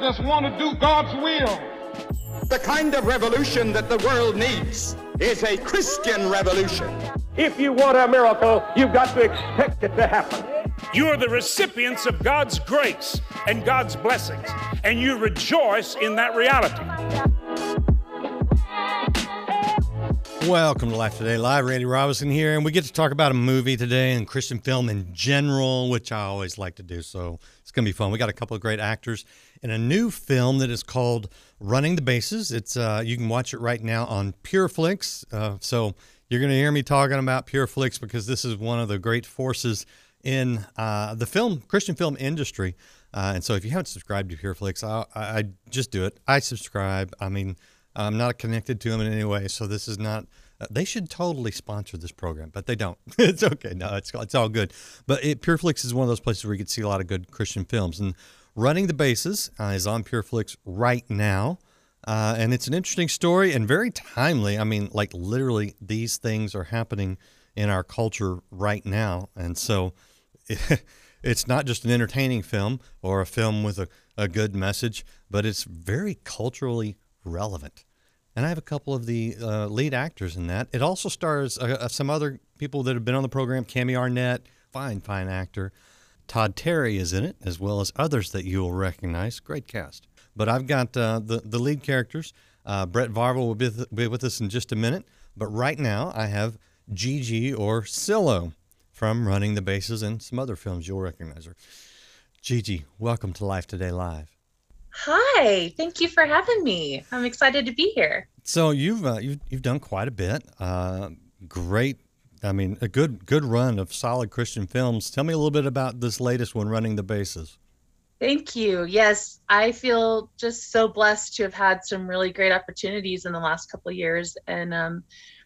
just want to do God's will. The kind of revolution that the world needs is a Christian revolution. If you want a miracle, you've got to expect it to happen. You are the recipients of God's grace and God's blessings, and you rejoice in that reality. Welcome to Life Today Live. Randy Robinson here, and we get to talk about a movie today and Christian film in general, which I always like to do. So it's going to be fun. We got a couple of great actors in a new film that is called Running the Bases. It's uh, you can watch it right now on PureFlix. Uh, so you're going to hear me talking about PureFlix because this is one of the great forces in uh, the film Christian film industry. Uh, and so if you haven't subscribed to PureFlix, I, I just do it. I subscribe. I mean. I'm not connected to them in any way, so this is not. Uh, they should totally sponsor this program, but they don't. it's okay. No, it's it's all good. But it, PureFlix is one of those places where you can see a lot of good Christian films. And Running the Bases uh, is on PureFlix right now, uh, and it's an interesting story and very timely. I mean, like literally, these things are happening in our culture right now, and so. It, it's not just an entertaining film or a film with a, a good message, but it's very culturally relevant. And I have a couple of the uh, lead actors in that. It also stars uh, uh, some other people that have been on the program. Cami Arnett, fine, fine actor. Todd Terry is in it, as well as others that you will recognize. Great cast. But I've got uh, the, the lead characters. Uh, Brett Varvel will be, be with us in just a minute. But right now, I have Gigi Orsillo from Running the Bases and some other films you'll recognize her. Gigi, welcome to Life Today Live. Hi, thank you for having me. I'm excited to be here. So you've uh, you've, you've done quite a bit. Uh, great, I mean, a good good run of solid Christian films. Tell me a little bit about this latest one, Running the Bases. Thank you. Yes, I feel just so blessed to have had some really great opportunities in the last couple of years, and um,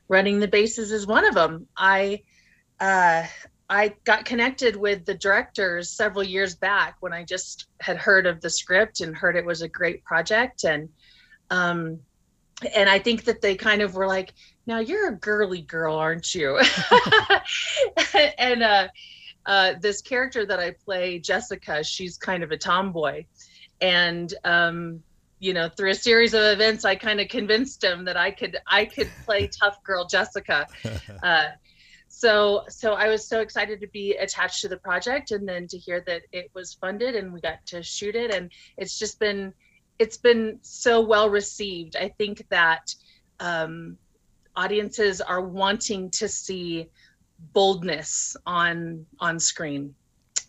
Running the Bases is one of them. I uh, I got connected with the directors several years back when I just had heard of the script and heard it was a great project. And um and I think that they kind of were like, "Now you're a girly girl, aren't you?" and uh uh this character that I play, Jessica, she's kind of a tomboy. And um you know through a series of events i kind of convinced him that i could i could play tough girl jessica. Uh, so so i was so excited to be attached to the project and then to hear that it was funded and we got to shoot it. And it's just been it's been so well received. I think that um, audiences are wanting to see boldness on on screen.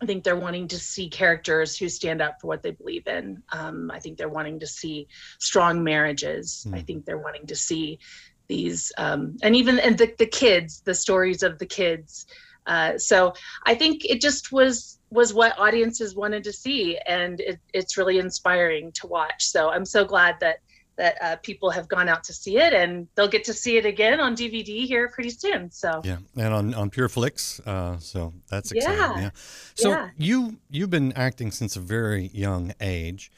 I think they're wanting to see characters who stand up for what they believe in. Um, i think they're wanting to see strong marriages. Mm. i think they're wanting to see these um, and even and the, the kids the stories of the kids. Uh, so i think it just was was what audiences wanted to see and it, it's really inspiring to watch. So i'm so glad that that uh, people have gone out to see it and they'll get to see it again on dvd here pretty soon so. Yeah and on on pureflix uh, so that's exciting yeah, yeah. so yeah. you you've been acting since a very young age.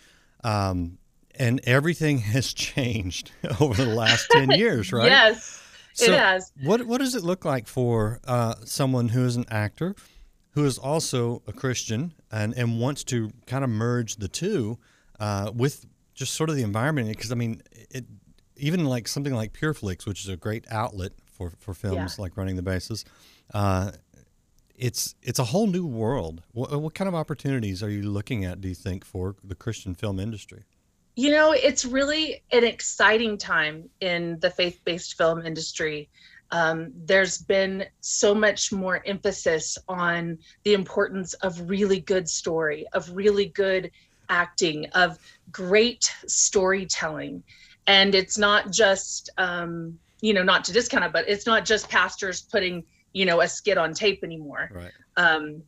Um, and everything has changed over the last 10 years, right? yes, so it has. What, what does it look like for uh, someone who is an actor, who is also a Christian, and, and wants to kind of merge the two uh, with just sort of the environment? Because, I mean, it, even like something like PureFlix, which is a great outlet for, for films yeah. like Running the Bases, uh, it's it's a whole new world. What, what kind of opportunities are you looking at, do you think, for the Christian film industry? You know, it's really an exciting time in the faith based film industry. Um, there's been so much more emphasis on the importance of really good story, of really good acting, of great storytelling. And it's not just, um, you know, not to discount it, but it's not just pastors putting, you know, a skit on tape anymore. Right. Um,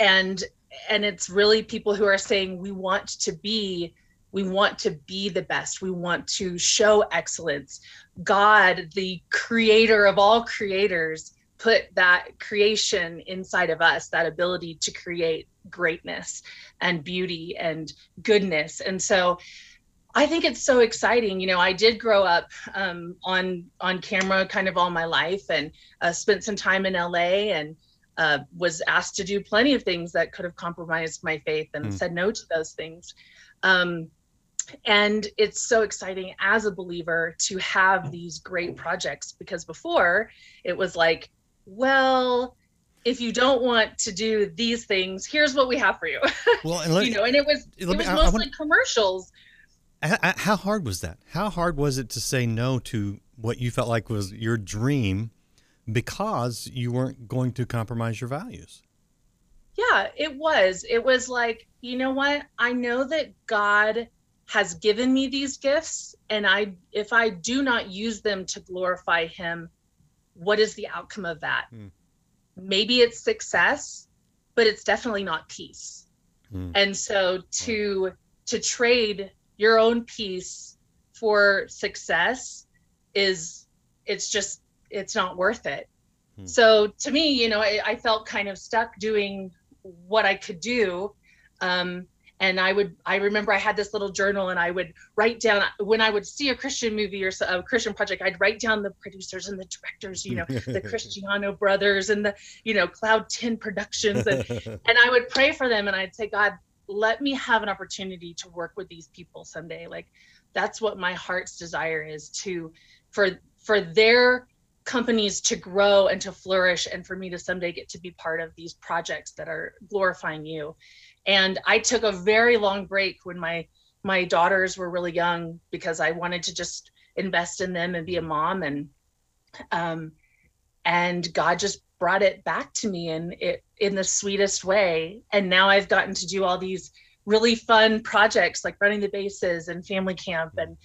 and and it's really people who are saying we want to be we want to be the best. We want to show excellence. God, the creator of all creators, put that creation inside of us, that ability to create greatness and beauty and goodness. And so I think it's so exciting. You know, I did grow up um, on on camera kind of all my life and uh, spent some time in LA and uh, was asked to do plenty of things that could have compromised my faith and mm. said no to those things. Um, and it's so exciting as a believer to have these great projects because before it was like, well, if you don't want to do these things, here's what we have for you. Well, and let, you know, and it was it me- was I mostly wanna- commercials. how hard was that? How hard was it to say no to what you felt like was your dream because you weren't going to compromise your values? Yeah, it was. It was like, you know what? I know that God has given me these gifts and I if I do not use them to glorify him, what is the outcome of that? Hmm. Maybe it's success, but it's definitely not peace. Hmm. And so to to trade your own peace for success is it's just it's not worth it. Hmm. So to me, you know, I, I felt kind of stuck doing what I could do. Um, and I would, I remember I had this little journal and I would write down when I would see a Christian movie or a Christian project, I'd write down the producers and the directors, you know, the Christiano brothers and the, you know, Cloud 10 Productions. And, and I would pray for them and I'd say, God, let me have an opportunity to work with these people someday. Like that's what my heart's desire is to, for, for their companies to grow and to flourish and for me to someday get to be part of these projects that are glorifying you and i took a very long break when my my daughters were really young because i wanted to just invest in them and be a mom and um and god just brought it back to me in it in the sweetest way and now i've gotten to do all these really fun projects like running the bases and family camp and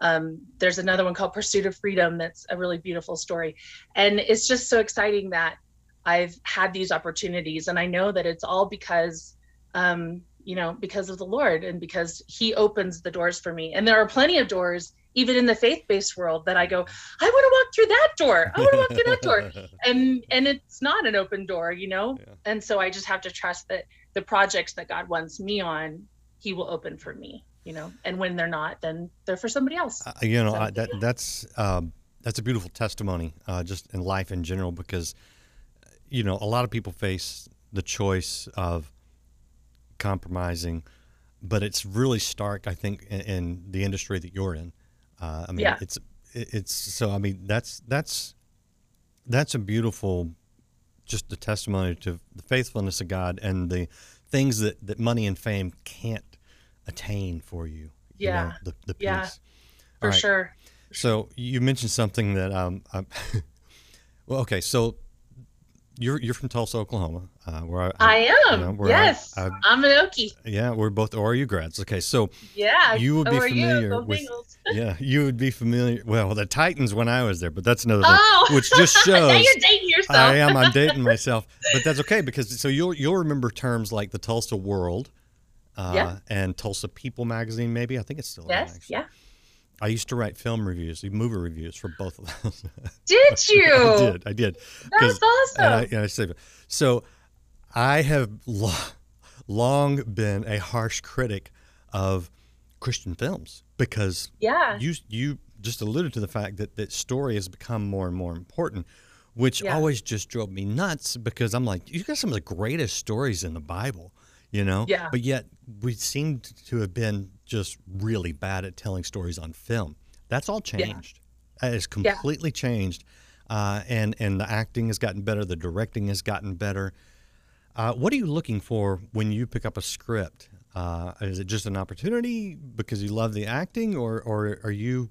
um, there's another one called Pursuit of Freedom that's a really beautiful story. And it's just so exciting that I've had these opportunities. And I know that it's all because, um, you know, because of the Lord and because He opens the doors for me. And there are plenty of doors, even in the faith based world, that I go, I want to walk through that door. I want to walk through that door. And, and it's not an open door, you know? Yeah. And so I just have to trust that the projects that God wants me on, He will open for me you know and when they're not then they're for somebody else Uh, you know So- I, that that's um, that's a beautiful testimony uh, just in life in general because you know a lot of people face the choice of compromising but it's really stark i think in, in the industry that you're in uh, i mean Yeah. it's it's so i mean that's that's that's a beautiful just the testimony to the faithfulness of god and the things that that money and fame can't attain for you you know, Yeah. the, the peace Yeah. for right. sure so you mentioned something that um, i well, okay. So you're you're from Tulsa, Oklahoma, uh, where I, i am you know, yes I- am an okie yeah, we're both ORU grads. Okay, so yeah You would be familiar you. With- Bengals. yeah, you would be familiar. Well, the Titans when I was there, but that's another thing, oh which just now shows. you're dating yourself I am. I'm dating myself, but that's okay because so you'll you'll remember terms like the Tulsa World, uh, Yeah. and Tulsa People magazine. Maybe I think it's still yes actually. yeah I used to write film reviews, movie reviews for both of those. did you I did. I did. that's awesome And I, and I say, so I have lo- long been a harsh critic of Christian films because yeah you you just alluded to the fact that that story has become more and more important, which Yeah. always just drove me nuts because I'm like, you got some of the greatest stories in the Bible, you know, Yeah. but yet we seem to have been just really bad at telling stories on film. That's all changed. That has completely changed, uh, and and the acting has gotten better. The directing has gotten better. Uh, what are you looking for when you pick up a script? Uh, is it just an opportunity because you love the acting, or or are you?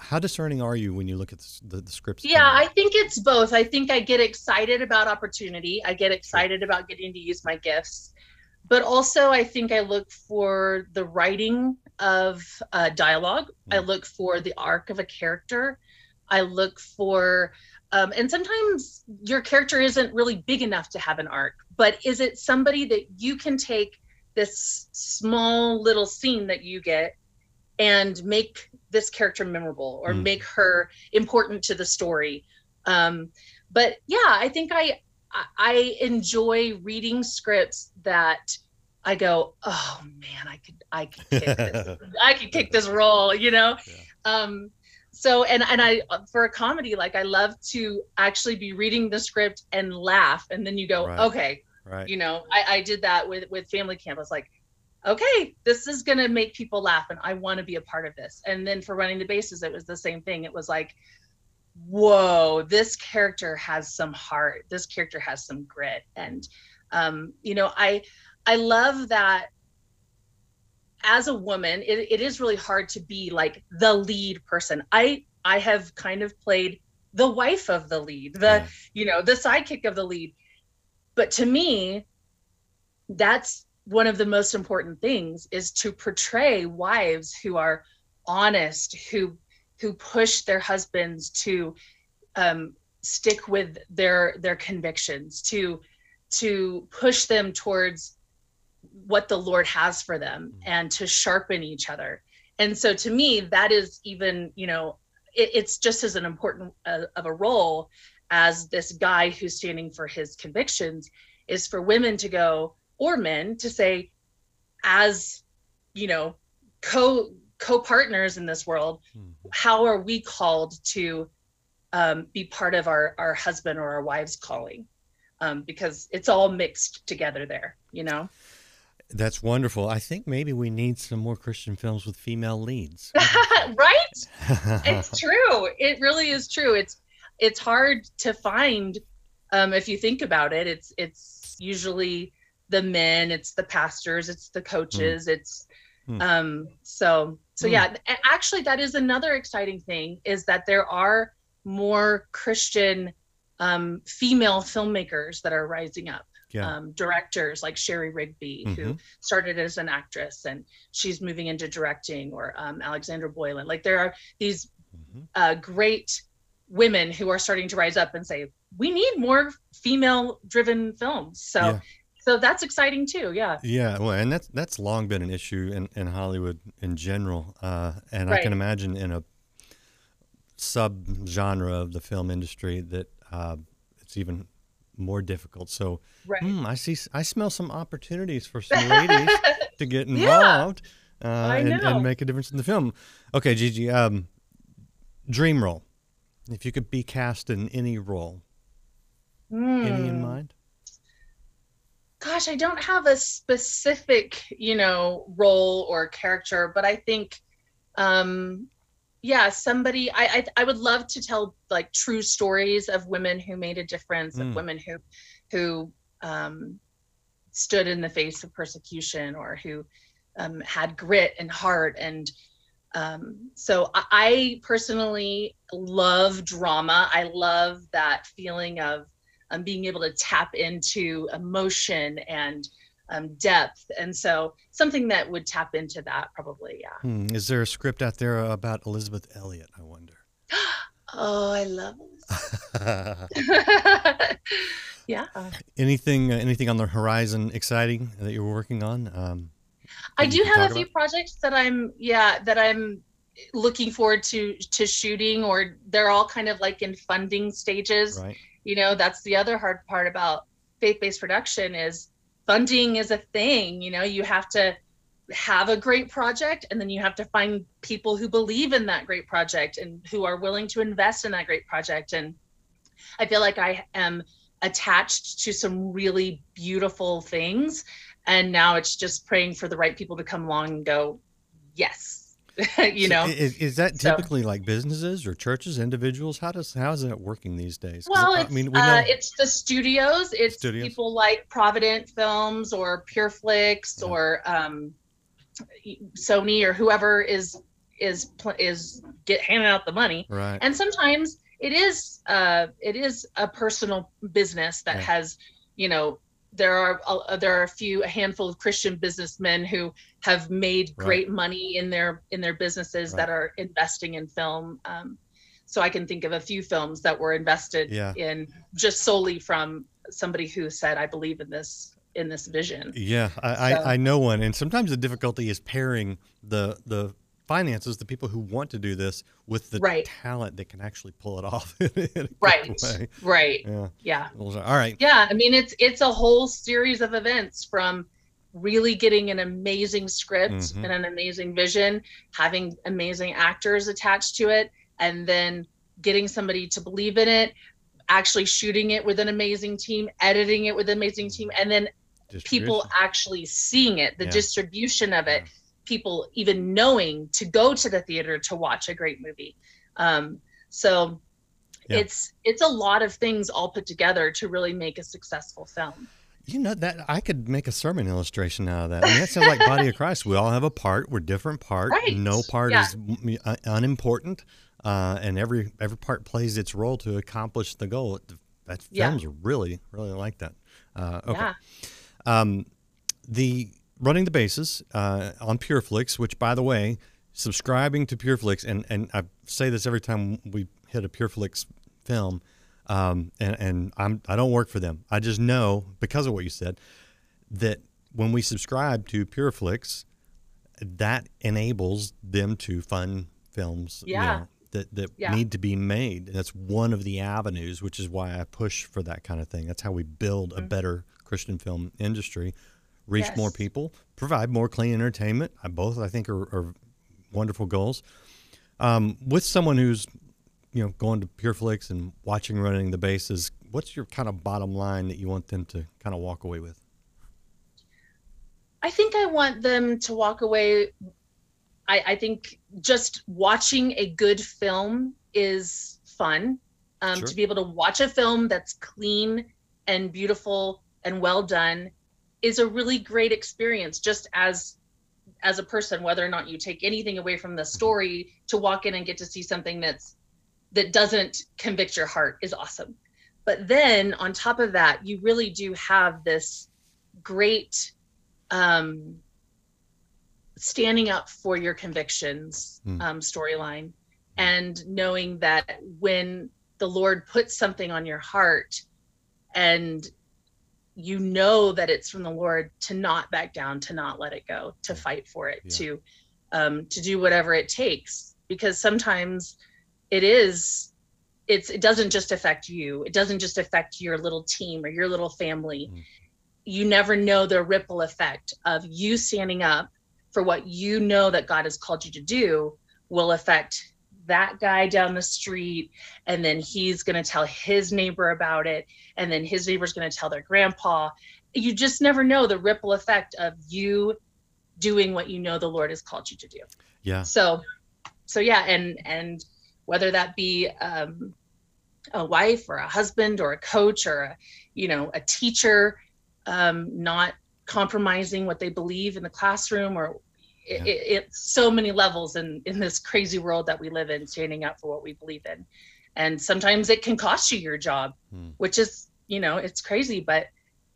How discerning are you when you look at the, the, the scripts? yeah i think it's both i think i get excited about opportunity i get excited about getting to use my gifts but also i think i look for the writing of uh, dialogue i Mm. look for the arc of a character i look for um, and sometimes your character isn't really big enough to have an arc but is it somebody that you can take this small little scene that you get and make this character memorable or Mm. make her important to the story um, but yeah i think i I- enjoy reading scripts that i go oh man i could i could kick this i could kick this role you know um so and and i for a comedy like i love to actually be reading the script and laugh and then you go Right. okay right. you know I, I did that with with family camp i was like okay, this is going to make people laugh and I want to be a part of this. And then for running the bases, it was the same thing. It was like, whoa, this character has some heart. This character has some grit. And, um, you know, I, I love that as a woman, it, it is really hard to be like the lead person. I, I have kind of played the wife of the lead, the, yeah. you know, the sidekick of the lead. But to me, that's one of the most important things is to portray wives who are honest who who push their husbands to um, stick with their their convictions to to push them towards what the lord has for them mm-hmm. and to sharpen each other and so to me that is even you know it, it's just as an important uh, of a role as this guy who's standing for his convictions is for women to go or men to say as you know co co-partners in this world mm-hmm. how are we called to um, be part of our our husband or our wife's calling? Um, because it's all mixed together there you know? That's wonderful. I think maybe we need some more christian films with female leads. Right? It's true. It really is true. It's it's hard to find um, if you think about it it's it's usually the men it's the pastors it's the coaches mm. it's mm. um so so mm. yeah actually that is another exciting thing is that there are more christian um, female filmmakers that are rising up yeah. um, directors like Sherry Rigby, mm-hmm. who started as an actress and she's moving into directing, or um, Alexandra Boylan. Like there are these mm-hmm. uh, great women who are starting to rise up and say, we need more female driven films. So yeah so that's exciting too yeah yeah well and that's that's long been an issue in, in hollywood in general uh, and right. i can imagine in a sub genre of the film industry that uh, it's even more difficult so right. hmm, i see i smell some opportunities for some ladies to get involved yeah. uh, and, and, make a difference in the film okay gigi um, dream role if you could be cast in any role mm. any in hmm. mind gosh, I don't have a specific, you know, role or character, but I think, um, yeah, somebody I, I, I would love to tell like true stories of women who made a difference, mm. of women who who um, stood in the face of persecution or who um, had grit and heart and um, so I, I personally love drama. I love that feeling of um, being able to tap into emotion and um, depth. And so something that would tap into that probably, yeah. Hmm. Is there a script out there about Elisabeth Elliot, I wonder? oh, I love yeah. Anything, uh, anything on the horizon exciting that you're working on? Um, I do have a few projects that I'm, yeah, that I'm looking forward to to shooting, or they're all kind of like in funding stages. Right you know that's the other hard part about faith-based production is funding is a thing you know you have to have a great project and then you have to find people who believe in that great project and who are willing to invest in that great project. And i feel like i am attached to some really beautiful things and now it's just praying for the right people to come along and go yes you so know is, is that typically so, like businesses or churches individuals how does how is that working these days well i mean we know uh, it's the studios it's studios. people like provident films or pureflix yeah. or um, sony or whoever is is is get handing out the money right and sometimes it is uh it is a personal business that yeah. has you know there are uh, there are a few a handful of Christian businessmen who have made great right. money in their in their businesses right. that are investing in film. Um, so I can think of a few films that were invested yeah. in just solely from somebody who said, "I believe in this in this vision." Yeah, I, so. I, I know one, and sometimes the difficulty is pairing the the finances the people who want to do this with the right. talent that can actually pull it off right way. right yeah yeah all right yeah i mean it's it's a whole series of events from really getting an amazing script mm-hmm. and an amazing vision having amazing actors attached to it and then getting somebody to believe in it actually shooting it with an amazing team editing it with an amazing team and then people actually seeing it, the Yeah. distribution of it, people even knowing to go to the theater to watch a great movie. Um, so Yeah. it's it's a lot of things all put together to really make a successful film. You know that I could make a sermon illustration out of that. I mean, that sounds like body of Christ. We all have a part. We're different part. Right. No part Yeah. is uh, unimportant, uh, and every every part plays its role to accomplish the goal. That Yeah. films really really like that. Uh, okay. Yeah. Um, the running the bases uh, on PureFlix, which by the way, subscribing to PureFlix, and and I say this every time we hit a PureFlix film, um, and and I'm I don't work for them. I just know because of what you said that when we subscribe to PureFlix, that enables them to fund films. you know, that, that Yeah. need to be made. And that's one of the avenues, which is why I push for that kind of thing. That's how we build a better Christian film industry, reach more Mm-hmm. People, provide more clean entertainment. I both I think are, are wonderful goals. Um, with someone who's you know going to PureFlix and watching running the bases, what's your kind of bottom line that you want them to kind of walk away with? I think I want them to walk away. I, I think just watching a good film is fun. Um, Sure. To be able to watch a film that's clean and beautiful and well done is a really great experience. Just as as a person, whether or not you take anything away from the story, to walk in and get to see something that's that doesn't convict your heart is awesome. But then on top of that, you really do have this great um, standing up for your convictions Hmm. um, storyline and knowing that when the Lord puts something on your heart and you know that it's from the Lord to not back down, to not let it go, to fight for it, Yeah. to um, to do whatever it takes, because sometimes it is it's it doesn't just affect you it doesn't just affect your little team or your little family Mm. you never know the ripple effect of you standing up for what you know that god has called you to do will affect that guy down the street and then he's going to tell his neighbor about it and then his neighbor's going to tell their grandpa you just never know the ripple effect of you doing what you know the lord has called you to do Yeah. so so yeah and and whether that be um, a wife or a husband or a coach or a you know a teacher um, not compromising what they believe in the classroom or it, Yeah. it, it's so many levels in in this crazy world that we live in standing up for what we believe in and sometimes it can cost you your job Hmm. which is you know it's crazy but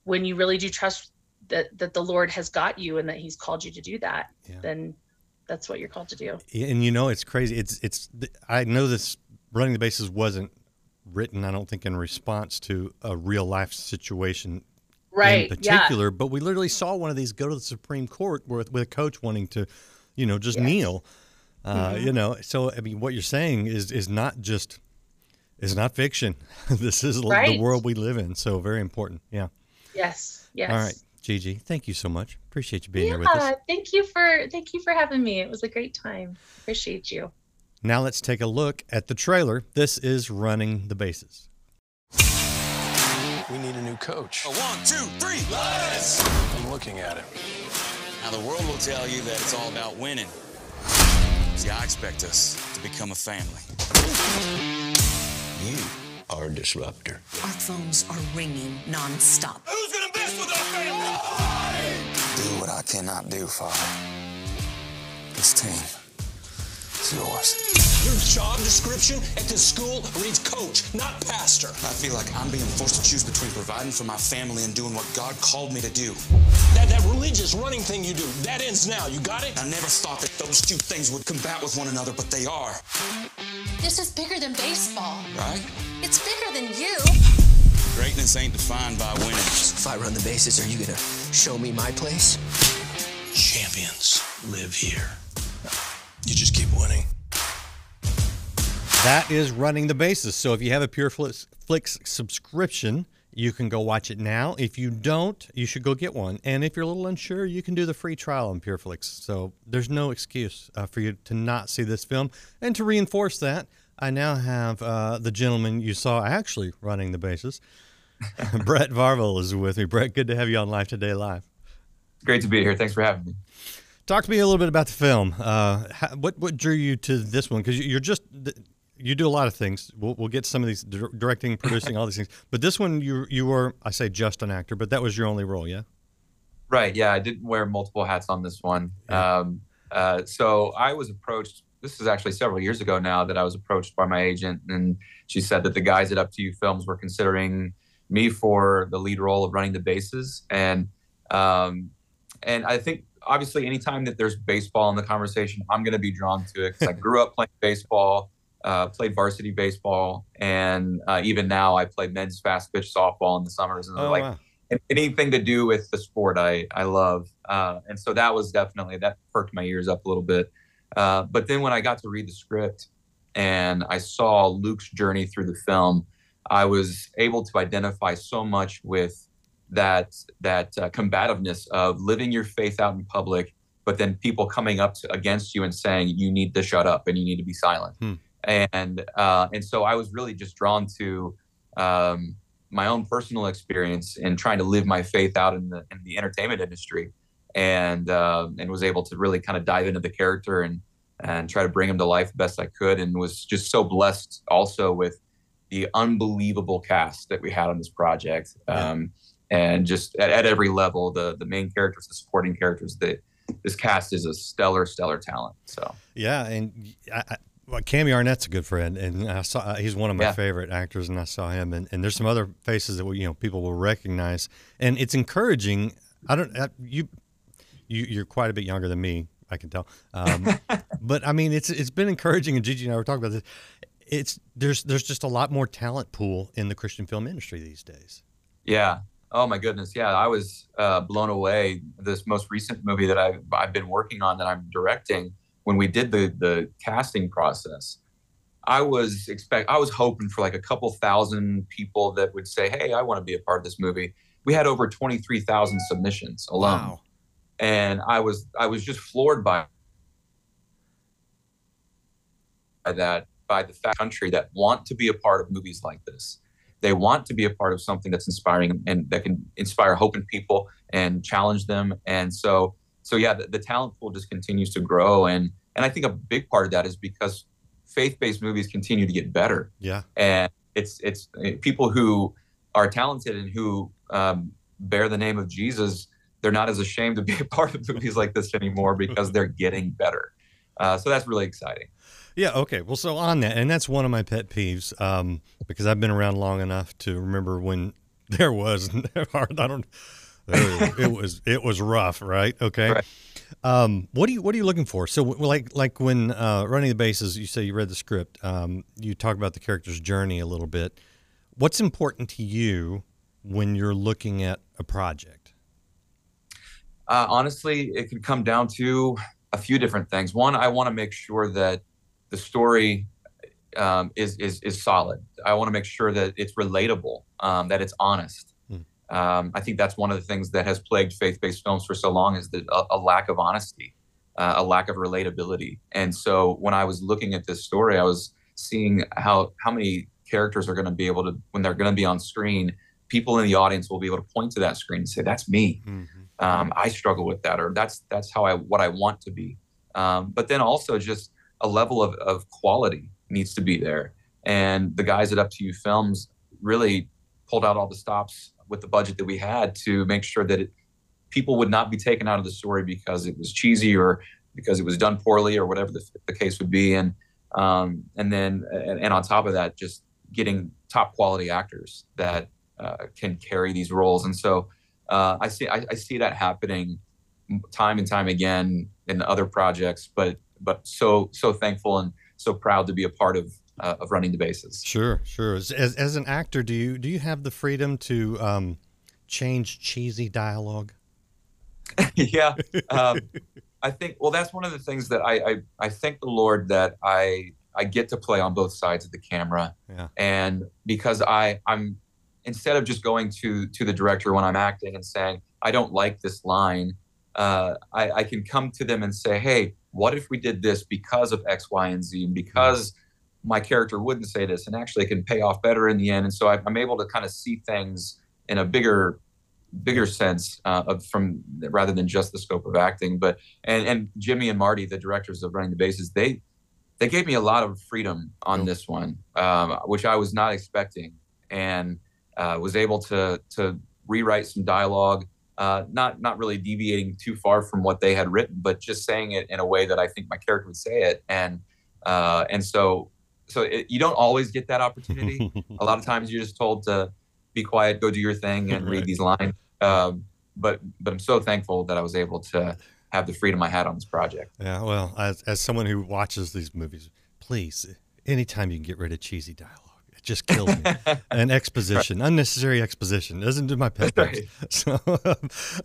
when you really do trust that that the lord has got you and that he's called you to do that Yeah. then that's what you're called to do and you know it's crazy it's it's i know this running the bases wasn't written i don't think in response to a real life situation right in yeah. particular but we literally saw one of these go to the supreme court with, with a coach wanting to you know just Yes. kneel. Uh, Mhm. you know so i mean what you're saying is is not just is not fiction. This is the world we live in so very important yeah. Yes yes. All right gigi thank you so much. Appreciate you being here with yeah us. thank you for thank you for having me. It was a great time. Appreciate you. Now let's take a look at the trailer. This is running the bases We need a new coach. A one, two, three, let's! I'm looking at it. Now, the world will tell you that it's all about winning. See, I expect us to become a family. You are a disruptor. Our phones are ringing nonstop. Who's gonna mess with our family? Do what I cannot do, Father. This team is yours. Your job description at this school reads coach, not pastor. I feel like I'm being forced to choose between providing for my family and doing what God called me to do. That, that religious running thing you do, that ends now. You got it? I never thought that those two things would combat with one another, but they are, This is bigger than baseball. right? It's bigger than you. Greatness ain't defined by winning. If I run the bases, are you gonna show me my place? Champions live here. You just keep winning. That is running the bases. So if you have a Pure Flix, Flix subscription, you can go watch it now. If you don't, you should go get one. And if you're a little unsure, you can do the free trial on PureFlix. So there's no excuse uh, for you to not see this film. And to reinforce that, I now have uh, the gentleman you saw actually running the bases, Brett Varvel is with me. Brett, good to have you on Life Today Live. Great to be here. Thanks for having me. Talk to me a little bit about the film. Uh, how, what what drew you to this one? Because you're just you do a lot of things. We'll, we'll get some of these directing, producing, all these things. But this one, you you were I say just an actor, but that was your only role, yeah. Right. Yeah, I didn't wear multiple hats on this one. Yeah. Um, uh, so I was approached. This is actually several years ago now that I was approached by my agent, and she said that the guys at Up to You Films were considering me for the lead role of running the bases, and um, and I think obviously anytime that there's baseball in the conversation, I'm going to be drawn to it because I grew up playing baseball, uh, played varsity baseball, and uh, even now I play men's fast pitch softball in the summers, and oh, like wow. anything to do with the sport, I I love, uh, and so that was definitely that perked my ears up a little bit. Uh, but then when I got to read the script and I saw Luke's journey through the film, I was able to identify so much with that that uh, combativeness of living your faith out in public, but then people coming up to, against you and saying you need to shut up and you need to be silent. Hmm. And uh, and so I was really just drawn to um, my own personal experience in trying to live my faith out in the in the entertainment industry, and uh, and was able to really kind of dive into the character and and try to bring him to life the best I could, and was just so blessed also with the unbelievable cast that we had on this project. Um, and just at, at, every level, the the main characters, the supporting characters, the this cast is a stellar, stellar talent. So yeah, and I, I, well, Cammy Arnett's a good friend, and I saw uh, he's one of my yeah. favorite actors, and I saw him, and, and there's some other faces that you know people will recognize, and it's encouraging. I don't uh, you you you're quite a bit younger than me, I can tell, um, but I mean it's it's been encouraging, and Gigi and I were talking about this. It's there's there's just a lot more talent pool in the Christian film industry these days. Yeah, Oh my goodness, yeah, I was uh, blown away. This most recent movie that I've I've been working on that I'm directing. When we did the the casting process, I was expect I was hoping for like a couple thousand people that would say, "Hey, I want to be a part of this movie." We had over twenty three thousand submissions alone, wow. and I was I was just floored by by that by the fact country that want to be a part of movies like this they want to be a part of something that's inspiring and that can inspire hope in people and challenge them. And so, so yeah, the, the talent pool just continues to grow. And and I think a big part of that is because faith-based movies continue to get better. Yeah. And it's it's eh, people who are talented and who um, bear the name of Jesus. They're not as ashamed to be a part of movies like this anymore because they're getting better. Uh, so that's really exciting. Yeah. Okay. Well, so on that, and that's one of my pet peeves um, because I've been around long enough to remember when there was I don't. it was it was rough, right? Okay. Right. Um, what are you what are you looking for? So, like like when uh, running the bases, you say you read the script. Um, you talk about the character's journey a little bit. What's important to you when you're looking at a project? Uh, honestly, it can come down to a few different things. One, I want to make sure that the story um, is, is is solid. I want to make sure that it's relatable, um, that it's honest. Hmm. Um, I think that's one of the things that has plagued faith-based films for so long is the, a, a lack of honesty, uh, a lack of relatability. And so when I was looking at this story, I was seeing how how many characters are going to be able to when they're going to be on screen. People in the audience will be able to point to that screen and say, "That's me. Mm-hmm. Um, I struggle with that," or "That's that's how I what I want to be." Um, but then also just a level of, of quality needs to be there. And the guys at Up to You Films really pulled out all the stops with the budget that we had to make sure that it, people would not be taken out of the story because it was cheesy or because it was done poorly or whatever the, the case would be. And um, and then and, and, on top of that, just getting top quality actors that uh, can carry these roles. And so uh, I see I, I see that happening time and time again in other projects, but but so so thankful and so proud to be a part of uh, of running the bases. Sure, sure. As, as an actor, do you do you have the freedom to um, change cheesy dialogue? yeah, um, I think. Well, that's one of the things that I, I I thank the Lord that I I get to play on both sides of the camera. Yeah. And because I I'm instead of just going to to the director when I'm acting and saying I don't like this line, uh, I, I can come to them and say, hey what if we did this because of X, Y, and Z, and because my character wouldn't say this, and actually it can pay off better in the end. And so I, I'm able to kind of see things in a bigger bigger sense uh, of from rather than just the scope of acting. But and and Jimmy and Marty, the directors of Running the Bases, they they gave me a lot of freedom on this one, um, which I was not expecting, and uh, was able to to rewrite some dialogue. Uh, not not really deviating too far from what they had written, but just saying it in a way that I think my character would say it, and uh, and so so it, you don't always get that opportunity. a lot of times you're just told to be quiet, go do your thing, and read these lines. Um, but but I'm so thankful that I was able to have the freedom I had on this project. Yeah, well, as as someone who watches these movies, please, anytime you can get rid of cheesy dialogue, just kills me. An exposition, right. unnecessary exposition, doesn't do my pet right. So, okay,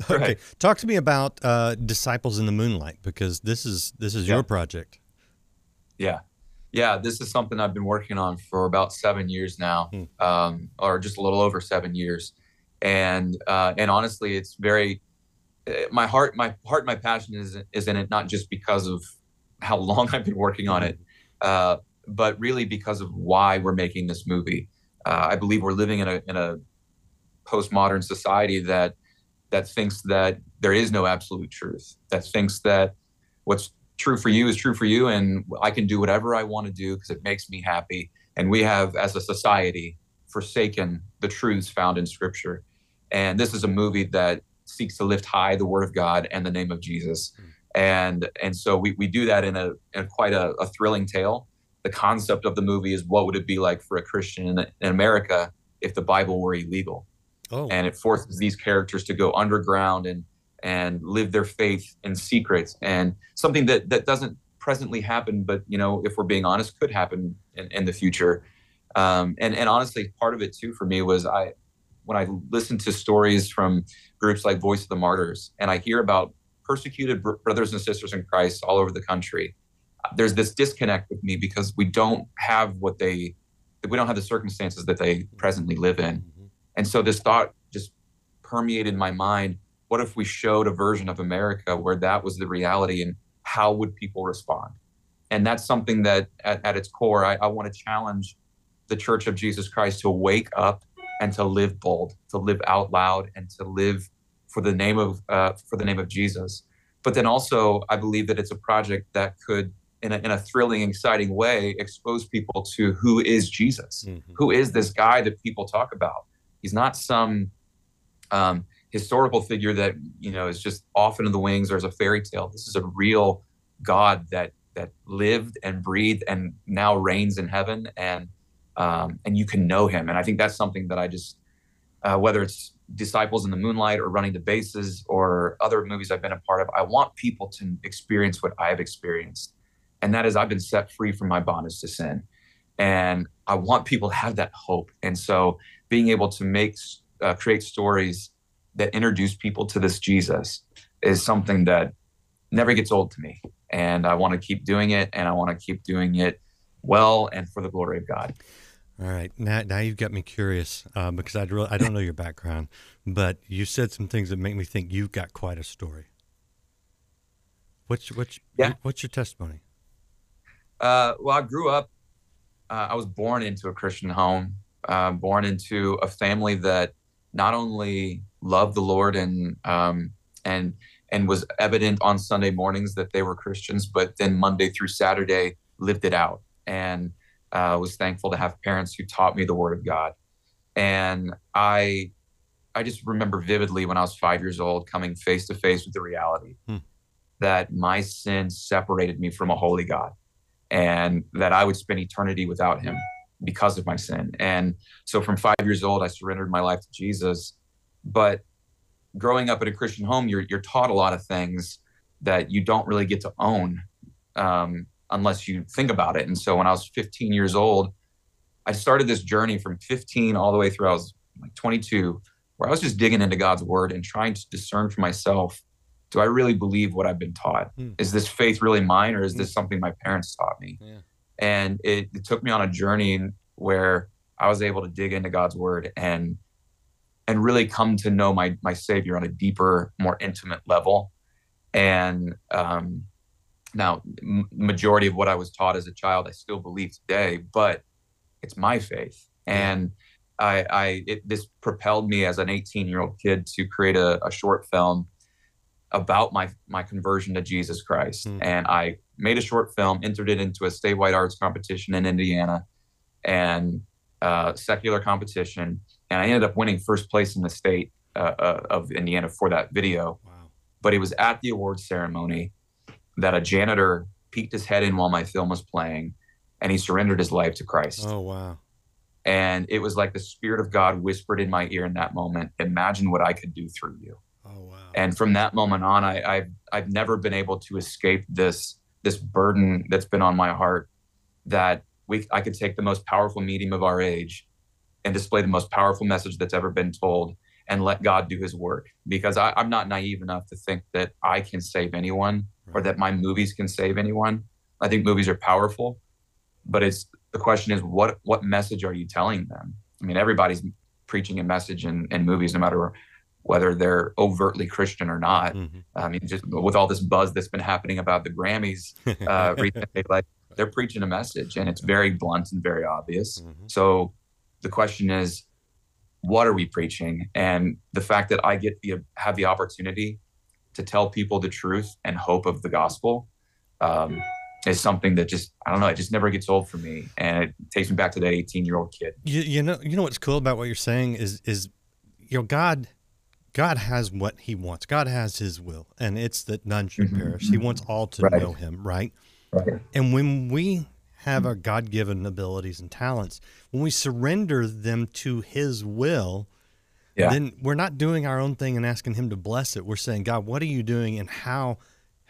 right. talk to me about uh, Disciples in the Moonlight because this is this is yeah. your project. Yeah, yeah, this is something I've been working on for about seven years now, hmm. um, or just a little over seven years, and uh, and honestly, it's very uh, my heart, my heart, my passion is is in it not just because of how long I've been working on it, uh, but really because of why we're making this movie. Uh, I believe we're living in a in a postmodern society that that thinks that there is no absolute truth, that thinks that what's true for you is true for you and i can do whatever i want to do because it makes me happy and we have as a society forsaken the truths found in scripture and this is a movie that seeks to lift high the word of god and the name of jesus mm. and and so we, we do that in a in quite a, a, thrilling tale the concept of the movie is what would it be like for a christian in, in america if the bible were illegal? Oh. and it forces these characters to go underground and and live their faith in secret and something that that doesn't presently happen but you know if we're being honest could happen in, in the future. Um, and and honestly part of it too for me was i when i listen to stories from groups like voice of the martyrs and i hear about persecuted br- brothers and sisters in christ all over the country there's this disconnect with me because we don't have what they we don't have the circumstances that they presently live in mm-hmm. and so this thought just permeated my mind what if we showed a version of America where that was the reality and how would people respond? And that's something that at, at its core, I, I want to challenge the Church of Jesus Christ to wake up and to live bold, to live out loud, and to live for the name of uh, for the name of Jesus. But then also, I believe that it's a project that could, in a, in a thrilling, exciting way, expose people to who is Jesus, mm-hmm. who is this guy that people talk about. He's not some um, historical figure that you know is just off into the wings or as a fairy tale. This is a real God that that lived and breathed and now reigns in heaven, and um, and you can know Him. And I think that's something that I just uh, whether it's Disciples in the Moonlight or Running the Bases or other movies I've been a part of, I want people to experience what I've experienced, and that is I've been set free from my bondage to sin, and I want people to have that hope. And so being able to make uh, create stories that introduce people to this Jesus is something that never gets old to me. And I want to keep doing it and I want to keep doing it well and for the glory of God. All right, now now you've got me curious uh, because I really I don't know your background, but you said some things that make me think you've got quite a story. What's what's yeah. what's your testimony? Uh, well, I grew up. Uh, I was born into a Christian home, uh, born into a family that not only loved the Lord and um, and and was evident on Sunday mornings that they were Christians, but then Monday through Saturday lived it out, and uh, was thankful to have parents who taught me the Word of God. And I, I just remember vividly when I was five years old, coming face to face with the reality hmm. that my sin separated me from a holy God, and that I would spend eternity without Him because of my sin. And so, from five years old, I surrendered my life to Jesus but growing up in a Christian home, you're you're taught a lot of things that you don't really get to own um, unless you think about it. And so when I was 15 years old, I started this journey from 15 all the way through I was like 22, where I was just digging into God's word and trying to discern for myself do I really believe what I've been taught? Hmm. Is this faith really mine or is this hmm. something my parents taught me? Yeah. And it, it took me on a journey where I was able to dig into God's word and and really come to know my my Savior on a deeper, more intimate level. And um, now m- majority of what I was taught as a child, I still believe today, but it's my faith, and I, I it, this propelled me as an 18 year old kid to create a, a short film about my my conversion to Jesus Christ, Mm. and I made a short film, entered it into a statewide arts competition in Indiana, and uh, secular competition, and I ended up winning first place in the state uh, uh, of Indiana for that video. Wow. But it was at the awards ceremony that a janitor peeked his head in while my film was playing, and he surrendered his life to Christ. Oh wow. And it was like the Spirit of God whispered in my ear in that moment, "Imagine what I could do through you." Oh wow. and from that moment on I, I've I've never been able to escape this this burden that's been on my heart that we I could take the most powerful medium of our age and display the most powerful message that's ever been told and let God do his work because I, I'm not naive enough to think that I can save anyone or that my movies can save anyone. I think movies are powerful, but it's the question is what what message are you telling them? I mean everybody's preaching a message in, in movies no matter whether they're overtly Christian or not. Mhm. I mean, just with all this buzz that's been happening about the Grammys uh, recently, like they're preaching a message, and it's very blunt and very obvious. Mhm. So the question is, what are we preaching? And the fact that I get the have the opportunity to tell people the truth and hope of the gospel um, is something that just I don't know. It just never gets old for me, and it takes me back to that 18 year old kid. You, you know you know what's cool about what you're saying is is you know God God has what he wants. God has his will and it's that none should Mhm. perish. He wants all to Right. know him, right? Right. And when we have our God-given abilities and talents, when we surrender them to his will, Yeah. then we're not doing our own thing and asking him to bless it. We're saying, God, what are you doing and how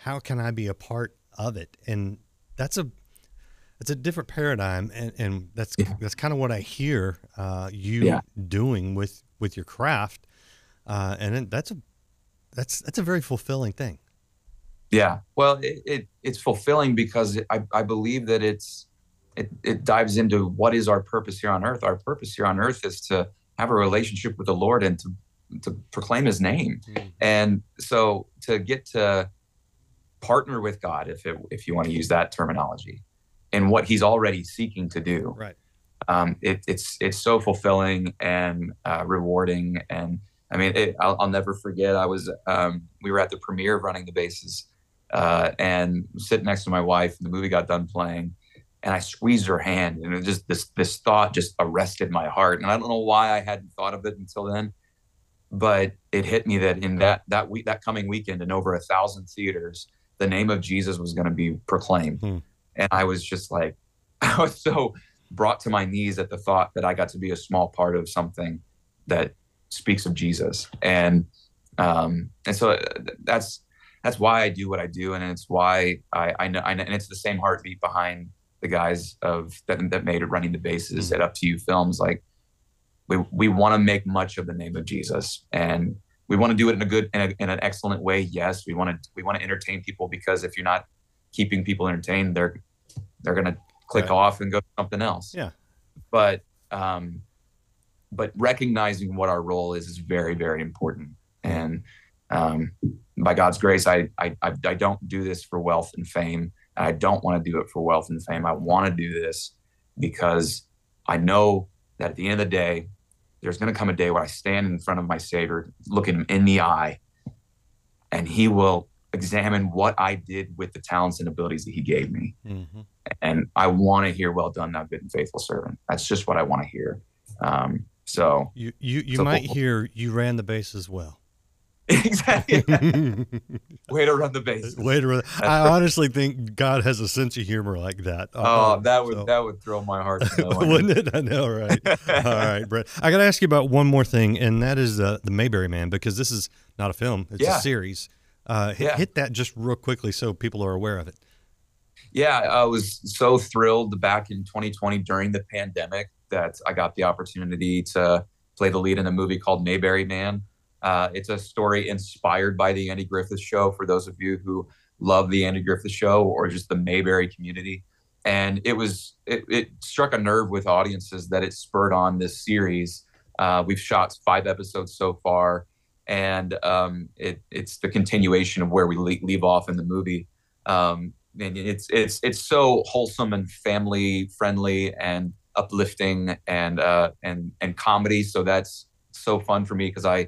how can I be a part of it? And that's a it's a different paradigm and, and that's Yeah. that's kind of what I hear uh, you Yeah. doing with with your craft. Uh, and then that's a that's that's a very fulfilling thing. Yeah. Well, it, it it's fulfilling because I I believe that it's it it dives into what is our purpose here on earth. Our purpose here on earth is to have a relationship with the Lord and to to proclaim His name. And so to get to partner with God, if it, if you want to use that terminology, and what He's already seeking to do, Right. um, it, it's it's so fulfilling and uh, rewarding. And I mean, it, I'll, I'll never forget. I was um, we were at the premiere of Running the Bases, uh, and sitting next to my wife. And the movie got done playing, and I squeezed her hand, and it just this this thought just arrested my heart. And I don't know why I hadn't thought of it until then, but it hit me that in that that week that coming weekend in over a thousand theaters, the name of Jesus was going to be proclaimed, Hmm. and I was just like, I was so brought to my knees at the thought that I got to be a small part of something that speaks of Jesus, and um, and so that's that's why I do what I do, and it's why I I know, I know and it's the same heartbeat behind the guys of that that made it running the bases at Up to You Films. Like we we want to make much of the name of Jesus, and we want to do it in a good in, a, in an excellent way. Yes, we want to we want to entertain people because if you're not keeping people entertained, they're they're gonna click Right. off and go to something else Yeah. but um but recognizing what our role is is very very important. And um by god's grace i i i, don't do this for wealth and fame. And i don't want to do it for wealth and fame. I want to do this because i know that at the end of the day there's going to come a day where i stand in front of my savior looking him in the eye and he will examine what i did with the talents and abilities that he gave me. Hmm and I want to hear "Well done, thou good and faithful servant." That's just what I want to hear. Um, so You you you So- might hear you ran the bases well. exactly, way to run the bases. Way to run. I honestly think God has a sense of humor like that. Oh, Um, that would so- that would throw my heart. To no end. wouldn't it? I know, right? All right, Brett. I got to ask you about one more thing, and that is uh, the Mayberry Man, because this is not a film; it's Yeah. a series. Uh, hit, Yeah. hit that just real quickly so people are aware of it. yeah, I was so thrilled back in 2020 during the pandemic that I got the opportunity to play the lead in a movie called Mayberry Man. Uh, it's a story inspired by the Andy Griffith Show. For those of you who love the Andy Griffith Show or just the Mayberry community, and it was it, it struck a nerve with audiences that it spurred on this series. Uh, we've shot five episodes so far, and um, it, it's the continuation of where we le- leave off in the movie. Um, and it's it's it's so wholesome and family friendly and uplifting and uh, and and comedy. So that's so fun for me because I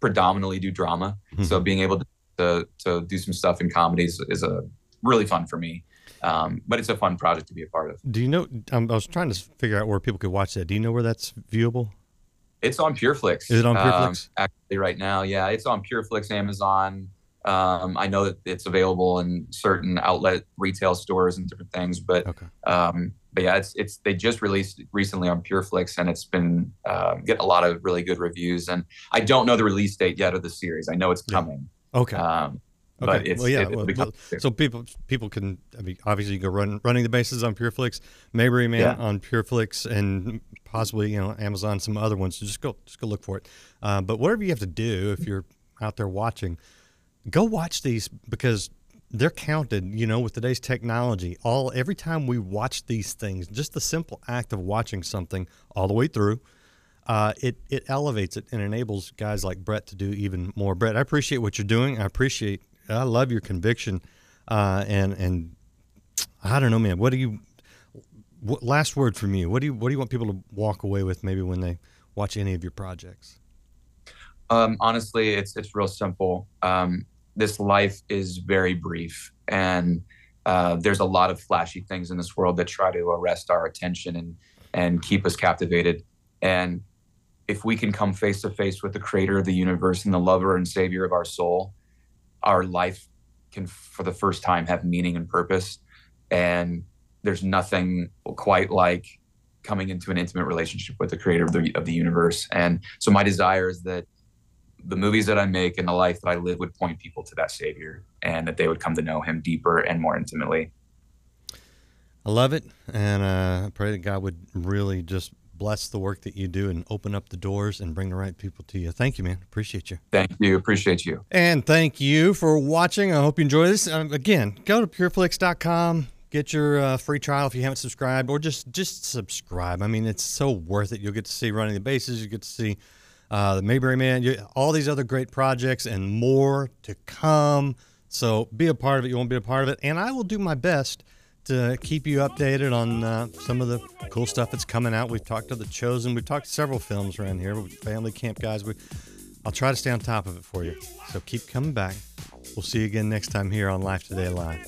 predominantly do drama. Mm-hmm. So being able to, to to do some stuff in comedies is a really fun for me. Um, but it's a fun project to be a part of. Do you know? Um, I was trying to figure out where people could watch that. Do you know where that's viewable? It's on PureFlix. Is it on um, PureFlix? actually, right now, yeah, it's on PureFlix, Amazon. Um, I know that it's available in certain outlet retail stores and different things, but Okay. um, but yeah, it's it's they just released recently on PureFlix, and it's been um, getting a lot of really good reviews. And I don't know the release date yet of the series. I know it's coming. Okay. Um, but Okay. it's well, yeah. it- well, so people people can. I mean, obviously, you go run running the bases on PureFlix, Mayberry Man Yeah. on PureFlix, and possibly you know Amazon, some other ones. So just go just go look for it. Uh, but whatever you have to do, if you're out there watching, go watch these because they're counted. You know, with today's technology, all every time we watch these things, just the simple act of watching something all the way through. Uh, it it elevates it and enables guys like Brett to do even more. Brett, I appreciate what you're doing. I appreciate, I love your conviction, uh, and and I don't know, man. What do you? What, last word from you. What do you What do you want people to walk away with? Maybe when they watch any of your projects. Um, honestly, it's it's real simple. Um, this life is very brief, and uh, there's a lot of flashy things in this world that try to arrest our attention and and keep us captivated. And if we can come face to face with the creator of the universe and the lover and savior of our soul, our life can, for the first time, have meaning and purpose. And there's nothing quite like coming into an intimate relationship with the creator of the, of the universe. And so my desire is that the movies that I make and the life that I live would point people to that savior and that they would come to know him deeper and more intimately. I love it, and uh, I pray that God would really just bless the work that you do and open up the doors and bring the right people to you. Thank you, man. Appreciate you. Thank you. Appreciate you. And thank you for watching. I hope you enjoy this. Um, again, go to pureflix.com. Get your uh, free trial if you haven't subscribed, or just just subscribe. I mean, it's so worth it. You'll get to see running the bases. You get to see uh, the Mayberry Man, you, all these other great projects, and more to come. So be a part of it. You won't be a part of it, and I will do my best to keep you updated on uh, some of the cool stuff that's coming out. We've talked to the Chosen. We've talked to several films around here. Family Camp guys. We, I'll try to stay on top of it for you. So keep coming back. We'll see you again next time here on Life Today Live.